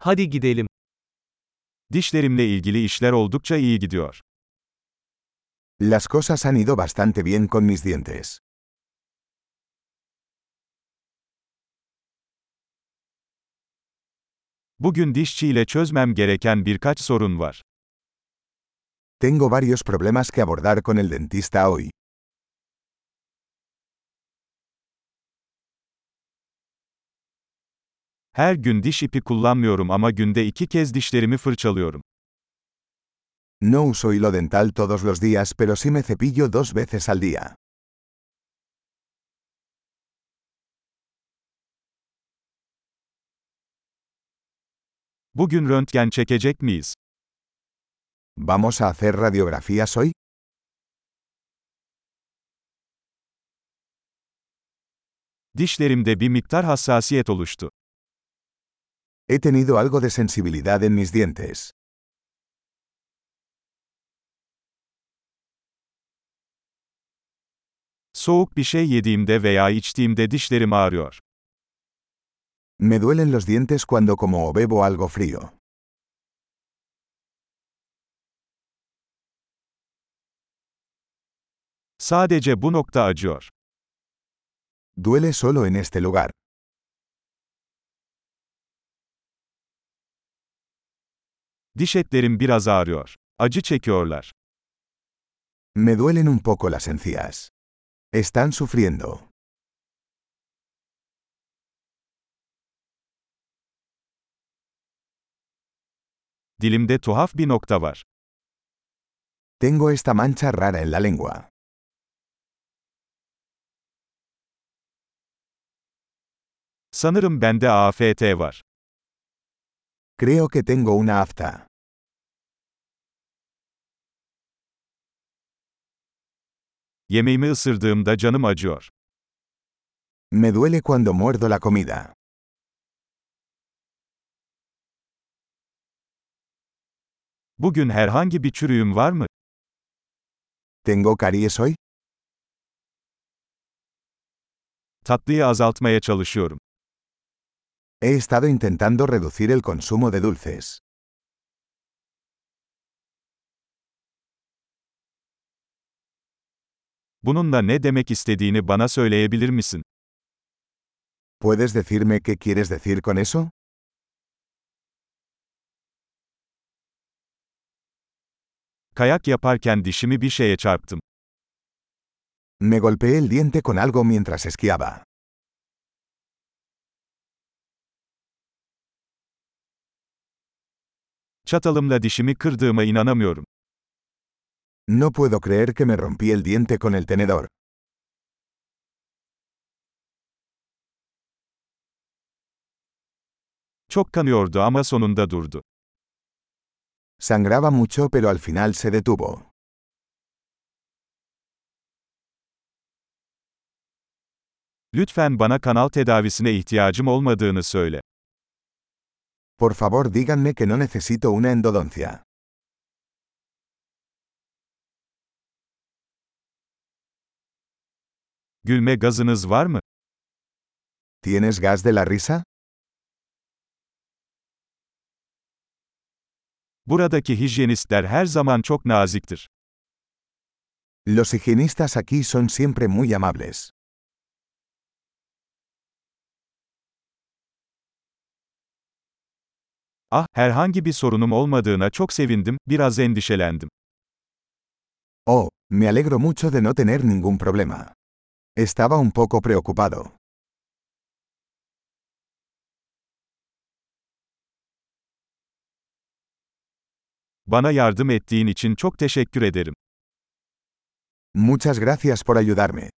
Hadi gidelim. Dişlerimle ilgili işler oldukça iyi gidiyor. Las cosas han ido bastante bien con mis dientes. Bugün dişçiyle çözmem gereken birkaç sorun var. Tengo varios problemas que abordar con el dentista hoy. Her gün diş ipi kullanmıyorum ama günde iki kez dişlerimi fırçalıyorum. No uso hilo dental todos los días, pero sí me cepillo dos veces al día. Bugün röntgen çekecek miyiz? ¿Vamos a hacer radiografías hoy? Dişlerimde bir miktar hassasiyet oluştu. He tenido algo de sensibilidad en mis dientes. Soğuk bir şey yediğimde veya içtiğimde dişlerim ağrıyor. Me duelen los dientes cuando como o bebo algo frío. Sadece bu nokta acıyor. Duele solo en este lugar. Diş etlerim biraz ağrıyor. Acı çekiyorlar. Me duelen un poco las encías. Están sufriendo. Dilimde tuhaf bir nokta var. Tengo esta mancha rara en la lengua. Sanırım bende AFT var. Creo que tengo una afta. Yemeğimi ısırdığımda canım acıyor. Me duele cuando muerdo la comida. Bugün herhangi bir çürüğüm var mı? ¿Tengo caries hoy? Tatlıyı azaltmaya çalışıyorum. He estado intentando reducir el consumo de dulces. Bununla ne demek istediğini bana söyleyebilir misin? ¿Puedes decirme qué quieres decir con eso? Kayak yaparken dişimi bir şeye çarptım. Me golpeé el diente con algo mientras esquiaba. Çatalımla dişimi kırdığıma inanamıyorum. No puedo creer que me rompí el diente con el tenedor. Çok kanıyordu ama sonunda durdu. Sangraba mucho pero al final se detuvo. Lütfen bana kanal tedavisine ihtiyacım olmadığını söyle. Por favor díganme que no necesito una endodoncia. Gülme gazınız var mı? ¿Tienes gas de la risa? Buradaki hijyenistler her zaman çok naziktir. Los higienistas aquí son siempre muy amables. Ah, herhangi bir sorunum olmadığına çok sevindim, biraz endişelendim. Oh, me alegro mucho de no tener ningún problema. Estaba un poco preocupado. Bana yardım ettiğin için çok teşekkür ederim. Muchas gracias por ayudarme.